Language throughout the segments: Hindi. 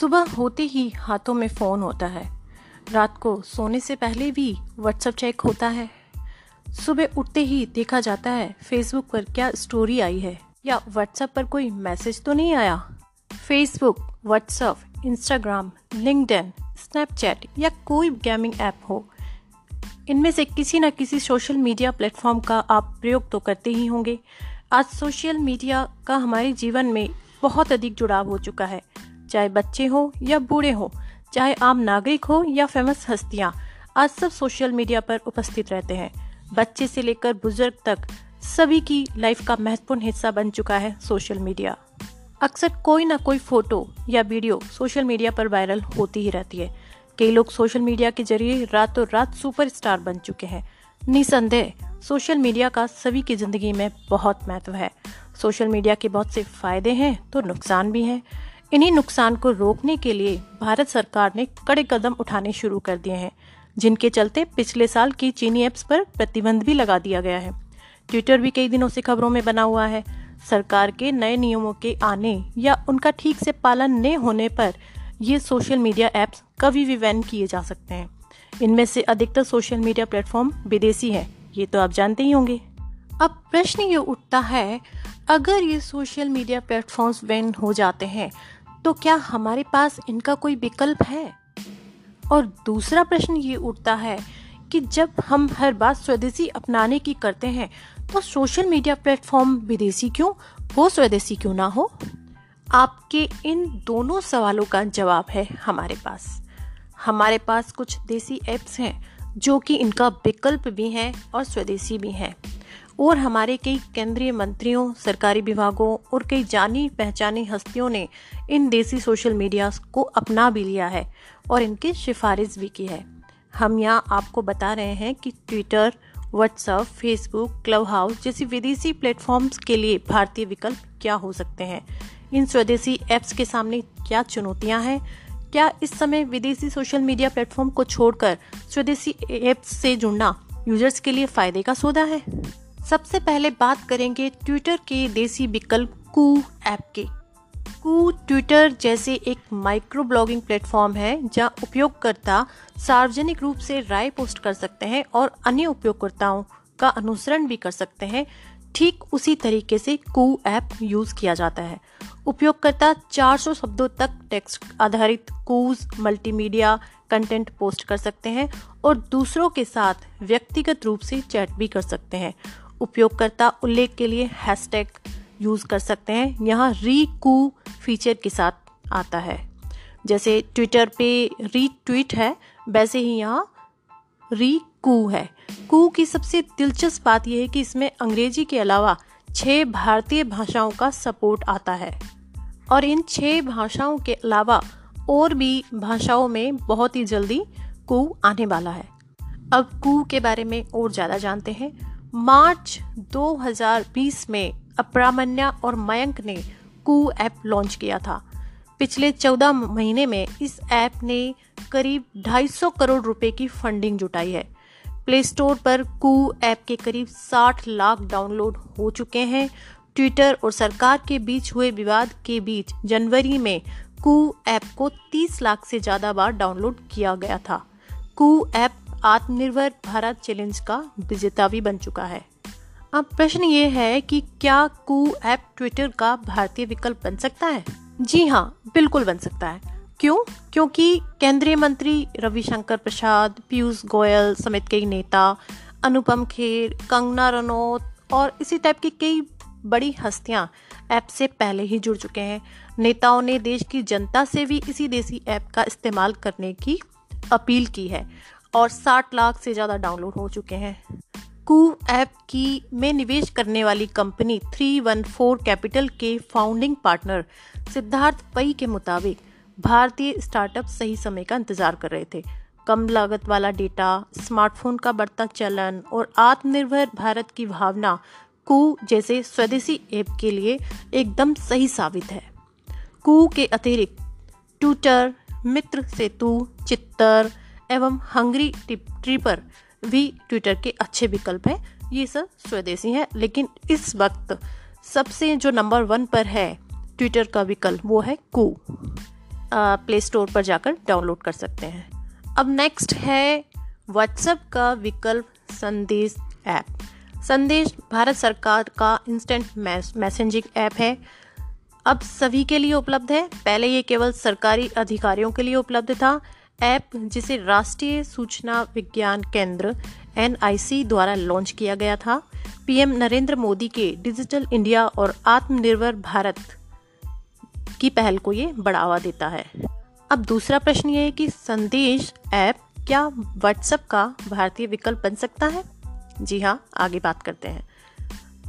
सुबह होते ही हाथों में फ़ोन होता है। रात को सोने से पहले भी व्हाट्सएप चेक होता है। सुबह उठते ही देखा जाता है फेसबुक पर क्या स्टोरी आई है या व्हाट्सएप पर कोई मैसेज तो नहीं आया? Facebook WhatsApp Instagram LinkedIn Snapchat या कोई गेमिंग ऐप हो। इनमें से किसी न किसी सोशल मीडिया प्लेटफॉर्म का आप प्रयोग तो करते ही होंगे। आज सोशल मीडिया का हमारे जीवन में बहुत अधिक जुड़ाव हो चुका है। चाहे बच्चे हो या बूढ़े हो, चाहे आम नागरिक हो या फ़ेमस हस्तियाँ, आज सब सोशल मीडिया पर उपस्थित रहते हैं। बच्चे से लेकर बुज़ुर्ग तक सभी की लाइफ का महत्वपूर्ण हिस्सा बन चुका है सोशल मीडिया अक्सर कोई ना कोई फ़ोटो या वीडियो सोशल मीडिया पर वायरल होती ही रहती है। कई लोग सोशल मीडिया के ज़रिए रातों रात सुपरस्टार बन चुके हैं। निसंदेह सोशल मीडिया का सभी की ज़िंदगी में बहुत महत्व है। सोशल मीडिया के बहुत से फ़ायदे हैं तो नुकसान भी हैं। इन्हीं नुकसान को रोकने के लिए भारत सरकार ने कड़े कदम उठाने शुरू कर दिए हैं, जिनके चलते पिछले साल की चीनी एप्स पर प्रतिबंध भी लगा दिया गया है। ट्विटर भी कई दिनों से खबरों में बना हुआ है। सरकार के नए नियमों के आने या उनका ठीक से पालन न होने पर ये सोशल मीडिया ऐप्स कभी भी बैन किए जा सकते हैं। इनमें से अधिकतर सोशल मीडिया प्लेटफॉर्म विदेशी है, ये तो आप जानते ही होंगे। अब प्रश्न ये उठता है, अगर ये सोशल मीडिया प्लेटफॉर्म्स बैन हो जाते हैं तो क्या हमारे पास इनका कोई विकल्प है? और दूसरा प्रश्न ये उठता है कि जब हम हर बात स्वदेशी अपनाने की करते हैं तो सोशल मीडिया प्लेटफॉर्म विदेशी क्यों? वो स्वदेशी क्यों ना हो? आपके इन दोनों सवालों का जवाब है हमारे पास। हमारे पास कुछ देसी ऐप्स हैं, जो कि इनका विकल्प भी हैं और स्वदेशी भी हैं। और हमारे कई केंद्रीय मंत्रियों, सरकारी विभागों और कई जानी पहचानी हस्तियों ने इन देसी सोशल मीडिया को अपना भी लिया है और इनकी सिफारिश भी की है। हम यहाँ आपको बता रहे हैं कि Twitter WhatsApp Facebook Clubhouse जैसी विदेशी प्लेटफॉर्म्स के लिए भारतीय विकल्प क्या हो सकते हैं? इन स्वदेशी ऐप्स के सामने क्या चुनौतियाँ हैं? क्या इस समय विदेशी सोशल मीडिया प्लेटफॉर्म को छोड़कर स्वदेशी ऐप्स से जुड़ना यूज़र्स के लिए फ़ायदे का सौदा है? सबसे पहले बात करेंगे ट्विटर के देसी विकल्प कू ऐप के। कू ट्विटर जैसे एक माइक्रो ब्लॉगिंग प्लेटफॉर्म है, जहाँ उपयोगकर्ता सार्वजनिक रूप से राय पोस्ट कर सकते हैं और अन्य उपयोगकर्ताओं का अनुसरण भी कर सकते हैं। ठीक उसी तरीके से कू ऐप यूज़ किया जाता है। उपयोगकर्ता 400 शब्दों तक टेक्स्ट आधारित कूज, मल्टीमीडिया, कंटेंट पोस्ट कर सकते हैं और दूसरों के साथ व्यक्तिगत रूप से चैट भी कर सकते हैं। उपयोगकर्ता उल्लेख के लिए हैशटैग यूज़ कर सकते हैं। यहाँ री कू फीचर के साथ आता है। जैसे ट्विटर पे री ट्वीट है, वैसे ही यहाँ री कू है। कू की सबसे दिलचस्प बात यह है कि इसमें अंग्रेज़ी के अलावा छह भारतीय भाषाओं का सपोर्ट आता है। और इन छह भाषाओं के अलावा और भी भाषाओं में बहुत ही जल्दी कू आने वाला है। अब कू के बारे में और ज़्यादा जानते हैं। मार्च 2020 में अप्रामन्या और मयंक ने कू ऐप लॉन्च किया था। पिछले 14 महीने में इस ऐप ने करीब 250 करोड़ रुपए की फंडिंग जुटाई है। प्ले स्टोर पर कू ऐप के करीब 60 लाख डाउनलोड हो चुके हैं। ट्विटर और सरकार के बीच हुए विवाद के बीच जनवरी में कू ऐप को 30 लाख से ज़्यादा बार डाउनलोड किया गया था। कू ऐप आत्मनिर्भर भारत चैलेंज का विजेता भी बन चुका है। अब प्रश्न ये है कि क्या कू ऐप ट्विटर का भारतीय विकल्प बन सकता है? जी हाँ बिल्कुल बन सकता है। क्यों? क्योंकि केंद्रीय मंत्री रविशंकर प्रसाद, पीयूष गोयल समेत कई नेता, अनुपम खेर, कंगना रनौत और इसी टाइप की कई बड़ी हस्तियाँ ऐप से पहले ही जुड़ चुके हैं। नेताओं ने देश की जनता से भी इसी देसी ऐप का इस्तेमाल करने की अपील की है। और 60 लाख से ज़्यादा डाउनलोड हो चुके हैं। कू ऐप की में निवेश करने वाली कंपनी 314 कैपिटल के फाउंडिंग पार्टनर सिद्धार्थ पई के मुताबिक भारतीय स्टार्टअप सही समय का इंतज़ार कर रहे थे। कम लागत वाला डेटा, स्मार्टफ़ोन का बढ़ता चलन और आत्मनिर्भर भारत की भावना कू जैसे स्वदेशी ऐप के लिए एकदम सही साबित है। कू के अतिरिक्त ट्विटर, मित्र सेतु, चित्तर एवं हंगरी ट्रिपर भी ट्विटर के अच्छे विकल्प हैं। ये सब स्वदेशी हैं, लेकिन इस वक्त सबसे जो नंबर वन पर है ट्विटर का विकल्प वो है कू। प्ले स्टोर पर जाकर डाउनलोड कर सकते हैं। अब नेक्स्ट है व्हाट्सएप का विकल्प संदेश ऐप। संदेश भारत सरकार का इंस्टेंट मैसेजिंग ऐप है। अब सभी के लिए उपलब्ध है। पहले ये केवल सरकारी अधिकारियों के लिए उपलब्ध था। ऐप जिसे राष्ट्रीय सूचना विज्ञान केंद्र एनआईसी द्वारा लॉन्च किया गया था, पीएम नरेंद्र मोदी के डिजिटल इंडिया और आत्मनिर्भर भारत की पहल को ये बढ़ावा देता है। अब दूसरा प्रश्न ये है कि संदेश ऐप क्या व्हाट्सएप का भारतीय विकल्प बन सकता है? जी हाँ आगे बात करते हैं।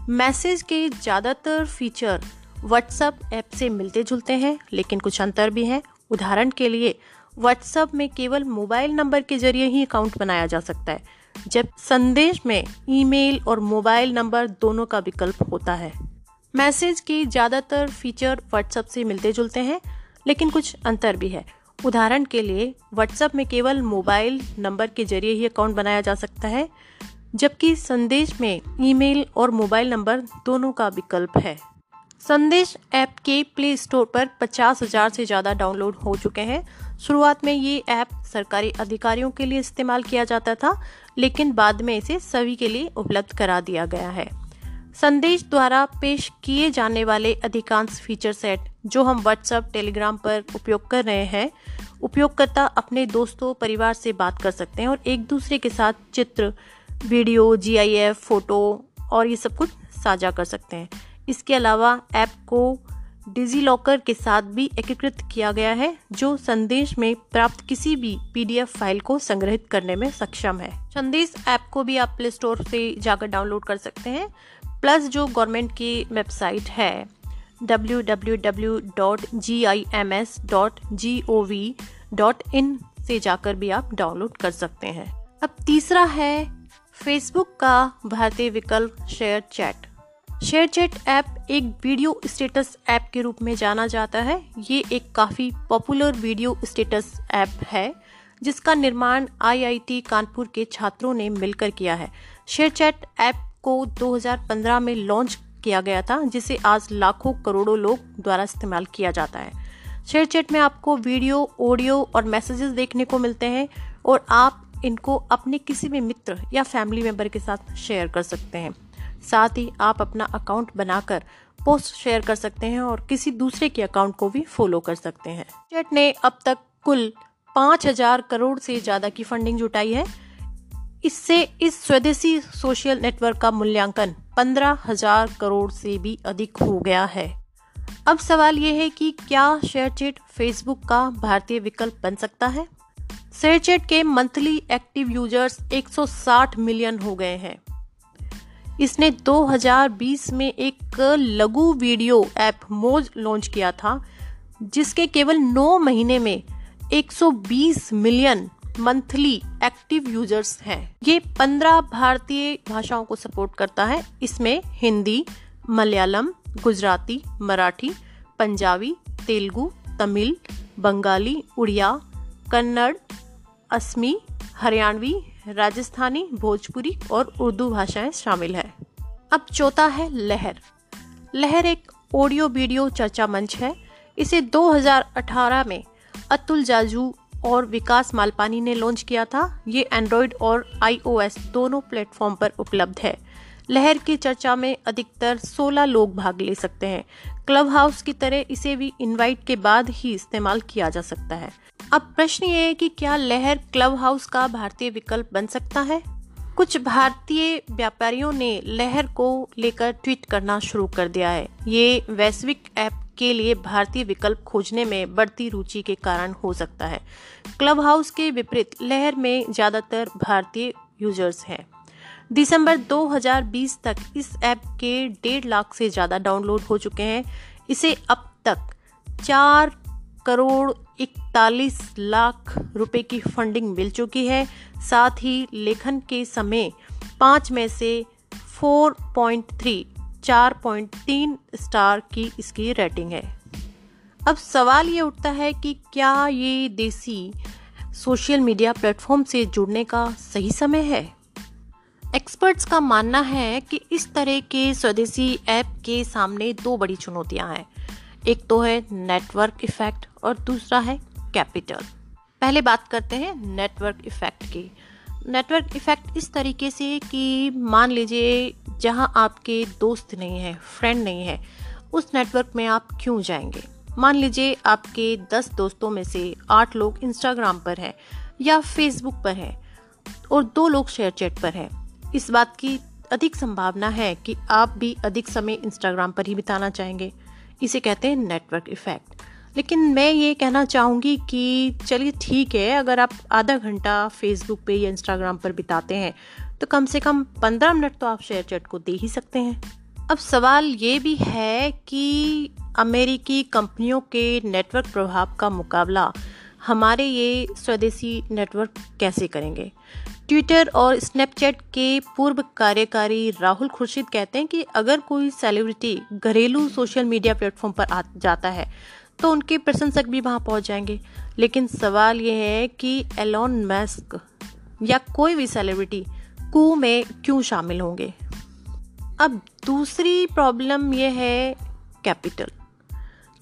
मैसेज के ज़्यादातर फीचर व्हाट्सएप ऐप से मिलते जुलते हैं, लेकिन कुछ अंतर भी हैं। उदाहरण के लिए व्हाट्सएप में केवल मोबाइल नंबर के ज़रिए ही अकाउंट बनाया जा सकता है, जब संदेश में ईमेल और मोबाइल नंबर दोनों का विकल्प होता है। मैसेज के ज़्यादातर फीचर व्हाट्सएप से मिलते जुलते हैं, लेकिन कुछ अंतर भी है। उदाहरण के लिए व्हाट्सएप में केवल मोबाइल नंबर के ज़रिए ही अकाउंट बनाया जा सकता है, जबकि संदेश में ईमेल और मोबाइल नंबर दोनों का विकल्प है। संदेश ऐप के प्ले स्टोर पर पचास हज़ार से ज़्यादा डाउनलोड हो चुके हैं शुरुआत में ये ऐप सरकारी अधिकारियों के लिए इस्तेमाल किया जाता था, लेकिन बाद में इसे सभी के लिए उपलब्ध करा दिया गया है। संदेश द्वारा पेश किए जाने वाले अधिकांश फीचर सेट जो हम व्हाट्सएप टेलीग्राम पर उपयोग कर रहे हैं, उपयोगकर्ता अपने दोस्तों, परिवार से बात कर सकते हैं और एक दूसरे के साथ चित्र, वीडियो जीआईएफ फ़ोटो और ये सब कुछ साझा कर सकते हैं। इसके अलावा ऐप को डिजी लॉकर के साथ भी एकीकृत किया गया है, जो संदेश में प्राप्त किसी भी पीडीएफ फ़ाइल को संग्रहित करने में सक्षम है। संदेश ऐप को भी आप प्ले स्टोर से जाकर डाउनलोड कर सकते हैं, प्लस जो गवर्नमेंट की वेबसाइट है www.gims.gov.in से जाकर भी आप डाउनलोड कर सकते हैं। अब तीसरा है फेसबुक का भारतीय विकल्प share chat ShareChat app एक वीडियो स्टेटस ऐप के रूप में जाना जाता है। ये एक काफ़ी पॉपुलर वीडियो स्टेटस ऐप है, जिसका निर्माण आईआईटी कानपुर के छात्रों ने मिलकर किया है। शेयर चैट ऐप को 2015 में लॉन्च किया गया था, जिसे आज लाखों करोड़ों लोग द्वारा इस्तेमाल किया जाता है। शेयर चैट में आपको वीडियो, ऑडियो और मैसेजेस देखने को मिलते हैं और आप इनको अपने किसी भी मित्र या फैमिली मेंबर के साथ शेयर कर सकते हैं। साथ ही आप अपना अकाउंट बनाकर पोस्ट शेयर कर सकते हैं और किसी दूसरे के अकाउंट को भी फॉलो कर सकते हैं। चैट ने अब तक कुल पाँच हज़ार करोड़ से ज़्यादा की फंडिंग जुटाई है। इससे इस स्वदेशी सोशल नेटवर्क का मूल्यांकन पंद्रह हज़ार करोड़ से भी अधिक हो गया है। अब सवाल यह है कि क्या शेयरचेट फेसबुक का भारतीय विकल्प बन सकता है? शेयरचेट के मंथली एक्टिव यूज़र्स 160 मिलियन हो गए हैं। इसने 2020 में एक लघु वीडियो ऐप मोज लॉन्च किया था, जिसके केवल 9 महीने में 120 मिलियन मंथली एक्टिव यूज़र्स हैं। ये 15 भारतीय भाषाओं को सपोर्ट करता है। इसमें हिंदी, मलयालम, गुजराती, मराठी, पंजाबी, तेलुगु, तमिल, बंगाली, उड़िया, कन्नड़, असमी, हरियाणवी राजस्थानी, भोजपुरी और उर्दू भाषाएँ शामिल है। अब चौथा है लहर। लहर एक ऑडियो वीडियो चर्चा मंच है। इसे 2018 में अतुल जाजू और विकास मालपानी ने लॉन्च किया था। ये एंड्रॉयड और आईओएस दोनों प्लेटफॉर्म पर उपलब्ध है। लहर की चर्चा में अधिकतर 16 लोग भाग ले सकते हैं। क्लब हाउस की तरह इसे भी इनवाइट के बाद ही इस्तेमाल किया जा सकता है। अब प्रश्न ये है कि क्या लहर क्लब हाउस का भारतीय विकल्प बन सकता है? कुछ भारतीय व्यापारियों ने लहर को लेकर ट्वीट करना शुरू कर दिया है। ये वैश्विक ऐप के लिए भारतीय विकल्प खोजने में बढ़ती रुचि के कारण हो सकता है। क्लब हाउस के विपरीत लहर में ज़्यादातर भारतीय यूज़र्स हैं। दिसंबर 2020 तक इस ऐप के डेढ़ लाख से ज़्यादा डाउनलोड हो चुके हैं। इसे अब तक चार करोड़ इकतालीस लाख रुपए की फंडिंग मिल चुकी है। साथ ही लेखन के समय पाँच में से 4.3 4.3 स्टार की इसकी रेटिंग है। अब सवाल ये उठता है कि क्या ये देसी सोशल मीडिया प्लेटफॉर्म से जुड़ने का सही समय है? एक्सपर्ट्स का मानना है कि इस तरह के स्वदेशी ऐप के सामने दो बड़ी चुनौतियाँ हैं। एक तो है नेटवर्क इफ़ेक्ट और दूसरा है कैपिटल पहले बात करते हैं नेटवर्क इफ़ेक्ट की। नेटवर्क इफ़ेक्ट इस तरीके से कि मान लीजिए जहाँ आपके दोस्त नहीं है फ्रेंड नहीं है, उस नेटवर्क में आप क्यों जाएँगे? मान लीजिए आपके दस दोस्तों में से आठ लोग इंस्टाग्राम पर हैं या फेसबुक पर हैं और दो लोग शेयर चैट पर हैं। इस बात की अधिक संभावना है कि आप भी अधिक समय इंस्टाग्राम पर ही बिताना चाहेंगे। इसे कहते हैं नेटवर्क इफ़ेक्ट लेकिन मैं ये कहना चाहूँगी कि चलिए ठीक है, अगर आप आधा घंटा फेसबुक पे या इंस्टाग्राम पर बिताते हैं तो कम से कम पंद्रह मिनट तो आप शेयर चैट को दे ही सकते हैं। अब सवाल ये भी है कि अमेरिकी कंपनियों के नेटवर्क प्रभाव का मुकाबला हमारे ये स्वदेशी नेटवर्क कैसे करेंगे? ट्विटर और स्नैपचैट के पूर्व कार्यकारी राहुल खुर्शीद कहते हैं कि अगर कोई सेलिब्रिटी घरेलू सोशल मीडिया प्लेटफॉर्म पर आ जाता है तो उनके प्रशंसक भी वहाँ पहुँच जाएँगे। लेकिन सवाल यह है कि एलोन मस्क या कोई भी सेलिब्रिटी कू में क्यों शामिल होंगे? अब दूसरी प्रॉब्लम यह है कैपिटल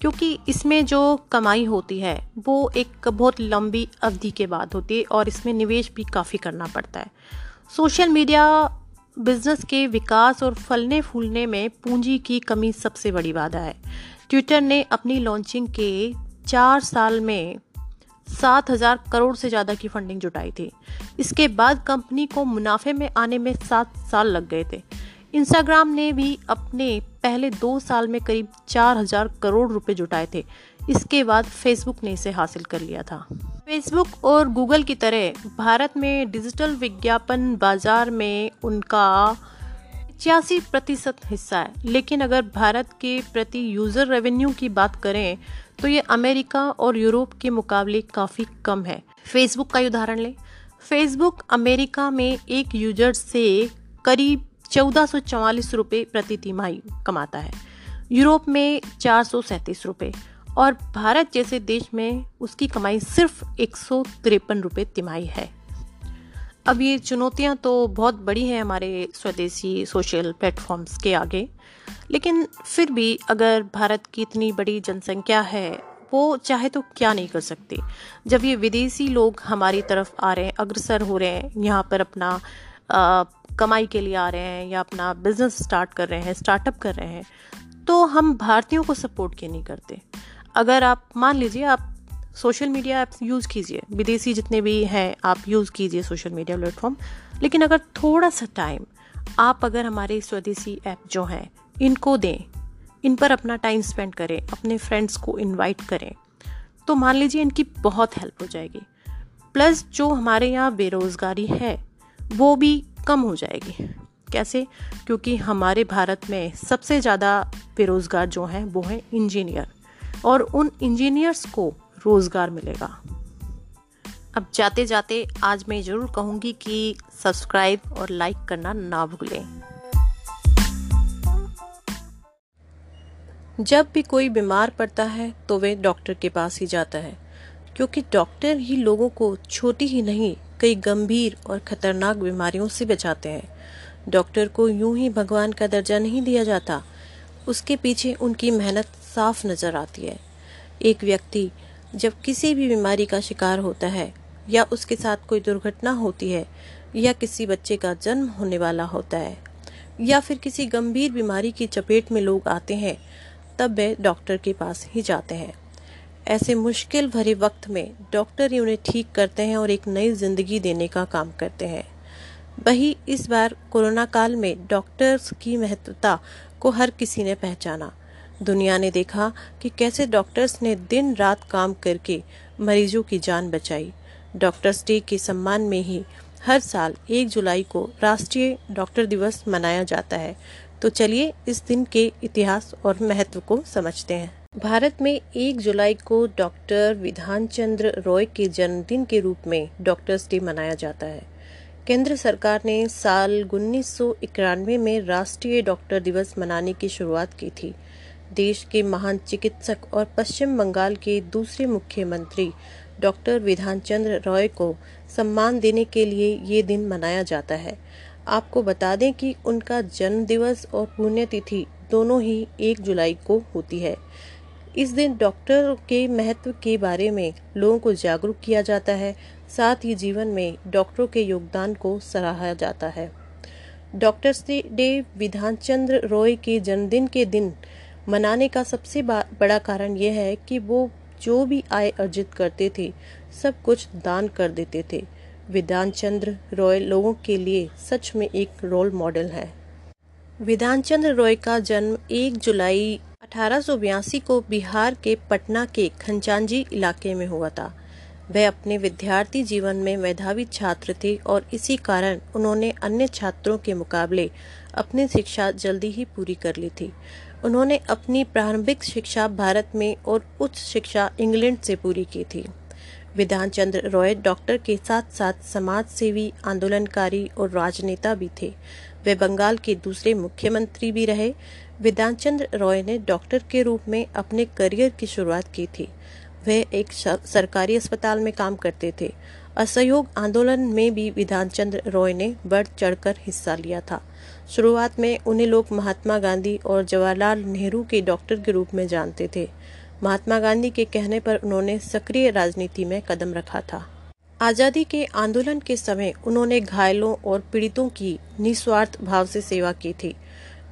क्योंकि इसमें जो कमाई होती है, वो एक बहुत लंबी अवधि के बाद होती है और इसमें निवेश भी काफ़ी करना पड़ता है। सोशल मीडिया बिज़नेस के विकास और फलने फूलने में पूंजी की कमी सबसे बड़ी बाधा है। ट्विटर ने अपनी लॉन्चिंग के चार साल में सात हज़ार करोड़ से ज़्यादा की फंडिंग जुटाई थी। इसके बाद कंपनी को मुनाफे में आने में सात साल लग गए थे। इंस्टाग्राम ने भी अपने पहले दो साल में करीब चार हज़ार करोड़ रुपए जुटाए थे। इसके बाद फेसबुक ने इसे हासिल कर लिया था। फेसबुक और गूगल की तरह भारत में डिजिटल विज्ञापन बाज़ार में उनका पचासी प्रतिशत हिस्सा है। लेकिन अगर भारत के प्रति यूज़र रेवेन्यू की बात करें तो ये अमेरिका और यूरोप के मुकाबले काफ़ी कम है। फेसबुक का उदाहरण लें। फेसबुक अमेरिका में एक यूज़र से करीब चौदह सौ चौवालीस रुपये प्रति तिमाही कमाता है। यूरोप में चार सौ सैंतीस रुपये और भारत जैसे देश में उसकी कमाई सिर्फ़ एक सौ तिरपन रुपये तिमाही है। अब ये चुनौतियाँ तो बहुत बड़ी हैं हमारे स्वदेशी सोशल प्लेटफॉर्म्स के आगे लेकिन फिर भी अगर भारत की इतनी बड़ी जनसंख्या है वो चाहे तो क्या नहीं कर सकते। जब ये विदेशी लोग हमारी तरफ़ आ रहे हैं अग्रसर हो रहे हैं यहाँ पर अपना आ, कमाई के लिए आ रहे हैं या अपना बिज़नेस स्टार्ट कर रहे हैं स्टार्टअप कर रहे हैं तो हम भारतीयों को सपोर्ट क्यों नहीं करते? अगर आप, मान लीजिए आप सोशल मीडिया ऐप यूज़ कीजिए, विदेशी जितने भी हैं, आप यूज़ कीजिए सोशल मीडिया प्लेटफॉर्म लेकिन अगर थोड़ा सा टाइम आप अगर हमारे स्वदेशी ऐप जो हैं, इनको दें, इन पर अपना टाइम स्पेंड करें, अपने फ्रेंड्स को इनवाइट करें तो मान लीजिए इनकी बहुत हेल्प हो जाएगी। प्लस जो हमारे यहाँ बेरोज़गारी है, वो भी कम हो जाएगी। कैसे? क्योंकि हमारे भारत में सबसे ज़्यादा बेरोज़गार जो हैं, वो हैं इंजीनियर। और उन इंजीनियर्स को रोज़गार मिलेगा। अब जाते जाते आज मैं ज़रूर कहूँगी कि सब्सक्राइब और लाइक करना ना भूलें। जब भी कोई बीमार पड़ता है तो वे डॉक्टर के पास ही जाता है। क्योंकि डॉक्टर ही लोगों को छोटी ही नहीं, कई गंभीर और खतरनाक बीमारियों से बचाते हैं। डॉक्टर को यूँ ही भगवान का दर्जा नहीं दिया जाता। उसके पीछे उनकी मेहनत साफ़ नज़र आती है। एक व्यक्ति जब किसी भी बीमारी का शिकार होता है, या उसके साथ कोई दुर्घटना होती है, या किसी बच्चे का जन्म होने वाला होता है, या फिर किसी गंभीर बीमारी की चपेट में लोग आते हैं, तब वे डॉक्टर के पास ही जाते हैं। ऐसे मुश्किल भरे वक्त में डॉक्टर ही उन्हें ठीक करते हैं और एक नई ज़िंदगी देने का काम करते हैं। वही इस बार कोरोना काल में डॉक्टर्स की महत्वता को हर किसी ने पहचाना। दुनिया ने देखा कि कैसे डॉक्टर्स ने दिन रात काम करके मरीजों की जान बचाई। डॉक्टर्स डे के सम्मान में ही हर साल एक जुलाई को राष्ट्रीय डॉक्टर दिवस मनाया जाता है। तो चलिए इस दिन के इतिहास और महत्व को समझते हैं। भारत में एक जुलाई को डॉक्टर विधान चंद्र रॉय के जन्मदिन के रूप में डॉक्टर्स डे मनाया जाता है। केंद्र सरकार ने साल उन्नीस सौ इक्यानवे में राष्ट्रीय डॉक्टर दिवस मनाने की शुरुआत की थी। देश के महान चिकित्सक और पश्चिम बंगाल के दूसरे मुख्यमंत्री डॉक्टर विधान चंद्र रॉय को सम्मान देने के लिए ये दिन मनाया जाता है। आपको बता दें कि उनका जन्म दिवस और पुण्यतिथि दोनों ही एक जुलाई को होती है। इस दिन डॉक्टर के महत्व के बारे में लोगों को जागरूक किया जाता है। साथ ही जीवन में डॉक्टरों के योगदान को सराहा जाता है। डॉक्टर्स डे विधान चंद्र रॉय के जन्मदिन के दिन मनाने का सबसे बड़ा कारण यह है कि वो जो भी आय अर्जित करते थे, सब कुछ दान कर देते थे। विधान चंद्र रॉय लोगों के लिए सच में एक रोल मॉडल है। विधान चंद्र रॉय का जन्म 1 जुलाई अठारह को बिहार के पटना के खंचांजी इलाके में हुआ था। वह अपने विद्यार्थी जीवन में मेधावी छात्र थे और इसी कारण उन्होंने अन्य छात्रों के मुकाबले अपनी शिक्षा जल्दी ही पूरी कर ली थी। उन्होंने अपनी प्रारंभिक शिक्षा भारत में और उच्च शिक्षा इंग्लैंड से पूरी की थी। विधान चंद्र रॉय, डॉक्टर के साथ साथ समाज सेवी आंदोलनकारी और राजनेता भी थे। वे बंगाल के दूसरे मुख्यमंत्री भी रहे। विधान चंद्र रॉय ने डॉक्टर के रूप में अपने करियर की शुरुआत की थी। वह एक सरकारी अस्पताल में काम करते थे। असहयोग आंदोलन में भी विधान चंद्र रॉय ने बढ़ चढ़कर हिस्सा लिया था। शुरुआत में उन्हें लोग महात्मा गांधी और जवाहरलाल नेहरू के डॉक्टर के रूप में जानते थे। महात्मा गांधी के कहने पर उन्होंने सक्रिय राजनीति में कदम रखा था। आज़ादी के आंदोलन के समय उन्होंने घायलों और पीड़ितों की निस्वार्थ भाव से सेवा की थी।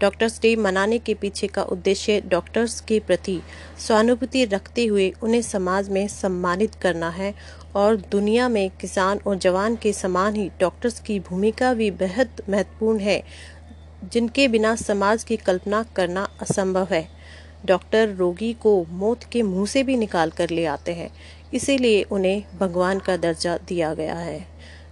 डॉक्टर्स डे मनाने के पीछे का उद्देश्य डॉक्टर्स के प्रति सहानुभूति रखते हुए उन्हें समाज में सम्मानित करना है और दुनिया में किसान और जवान के समान ही डॉक्टर्स की भूमिका भी बेहद महत्वपूर्ण है, जिनके बिना समाज की कल्पना करना असंभव है। डॉक्टर रोगी को मौत के मुँह से भी निकाल कर ले आते हैं, इसीलिए उन्हें भगवान का दर्जा दिया गया है।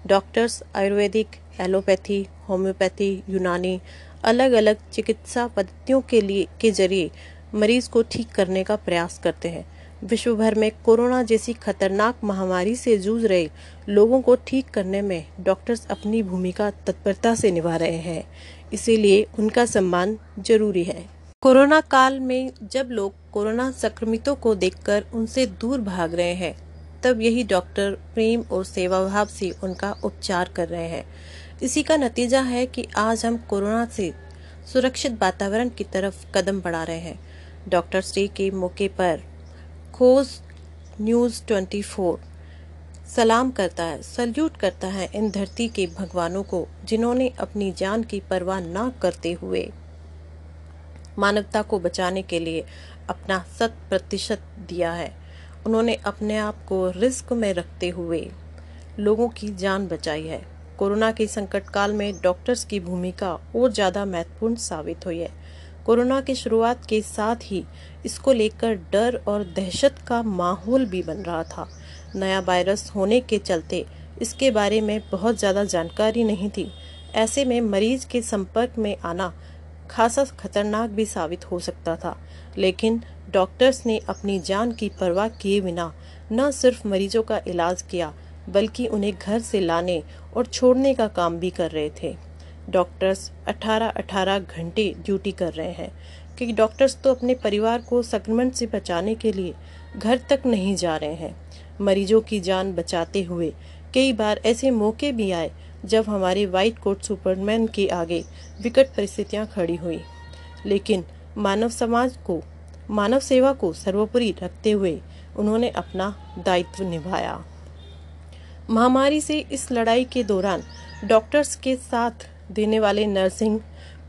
डॉक्टर्स आयुर्वेदिक, एलोपैथी, होम्योपैथी, यूनानी अलग अलग चिकित्सा पद्धतियों के लिए, के ज़रिए मरीज़ को ठीक करने का प्रयास करते हैं। विश्व भर में कोरोना जैसी खतरनाक महामारी से जूझ रहे लोगों को ठीक करने में डॉक्टर्स अपनी भूमिका तत्परता से निभा रहे हैं। इसीलिए उनका सम्मान ज़रूरी है। कोरोना काल में जब लोग कोरोना संक्रमितों को देखकर उनसे दूर भाग रहे हैं, तब यही डॉक्टर प्रेम और सेवा भाव से उनका उपचार कर रहे हैं। इसी का नतीजा है कि आज हम कोरोना से सुरक्षित वातावरण की तरफ़ कदम बढ़ा रहे हैं। डॉक्टर्स डे के मौके पर खोज न्यूज़ 24 सलाम करता है, सल्यूट करता है इन धरती के भगवानों को, जिन्होंने अपनी जान की परवाह न करते हुए मानवता को बचाने के लिए अपना शत प्रतिशत दिया है। उन्होंने अपने आप को रिस्क में रखते हुए लोगों की जान बचाई है। कोरोना के संकट काल में डॉक्टर्स की भूमिका और ज़्यादा महत्वपूर्ण साबित हुई है। कोरोना की शुरुआत के साथ ही इसको लेकर डर और दहशत का माहौल भी बन रहा था। नया वायरस होने के चलते इसके बारे में बहुत ज़्यादा जानकारी नहीं थी। ऐसे में मरीज़ के संपर्क में आना खासा खतरनाक भी साबित हो सकता था। लेकिन डॉक्टर्स ने अपनी जान की परवाह किए बिना न सिर्फ़ मरीजों का इलाज किया, बल्कि उन्हें घर से लाने और छोड़ने का काम भी कर रहे थे। डॉक्टर्स 18-18 घंटे ड्यूटी कर रहे हैं, क्योंकि डॉक्टर्स तो अपने परिवार को संक्रमण से बचाने के लिए घर तक नहीं जा रहे हैं। मरीजों की जान बचाते हुए कई बार ऐसे मौके भी आए जब हमारे वाइट कोट सुपरमैन के आगे विकट परिस्थितियाँ खड़ी हुई। लेकिन मानव समाज को, मानव सेवा को सर्वोपरि रखते हुए उन्होंने अपना दायित्व निभाया। महामारी से इस लड़ाई के दौरान डॉक्टर्स के साथ देने वाले नर्सिंग,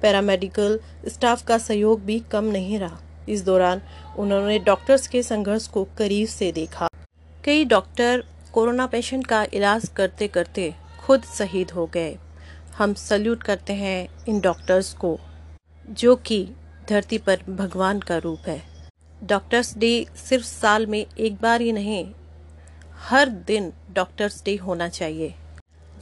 पैरामेडिकल स्टाफ का सहयोग भी कम नहीं रहा। इस दौरान उन्होंने डॉक्टर्स के संघर्ष को करीब से देखा। कई डॉक्टर कोरोना पेशेंट का इलाज करते करते खुद शहीद हो गए। हम सल्यूट करते हैं इन डॉक्टर्स को, जो कि धरती पर भगवान का रूप है। डॉक्टर्स डे सिर्फ़ साल में एक बार ही नहीं हर दिन डॉक्टर्स डे होना चाहिए।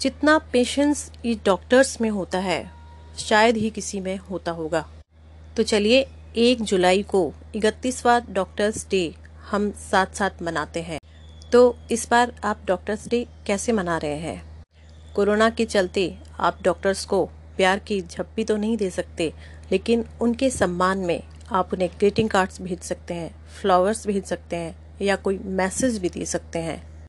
जितना पेशेंस इस डॉक्टर्स में होता है, शायद ही किसी में होता होगा। तो चलिए, एक जुलाई को इकतीसवा डॉक्टर्स डे हम साथ साथ मनाते हैं। तो इस बार आप डॉक्टर्स डे कैसे मना रहे हैं? कोरोना के चलते आप डॉक्टर्स को प्यार की झप्पी तो नहीं दे सकते, लेकिन उनके सम्मान में आप उन्हें ग्रीटिंग कार्ड्स भेज सकते हैं फ्लावर्स भेज सकते हैं, या कोई मैसेज भी दे सकते हैं।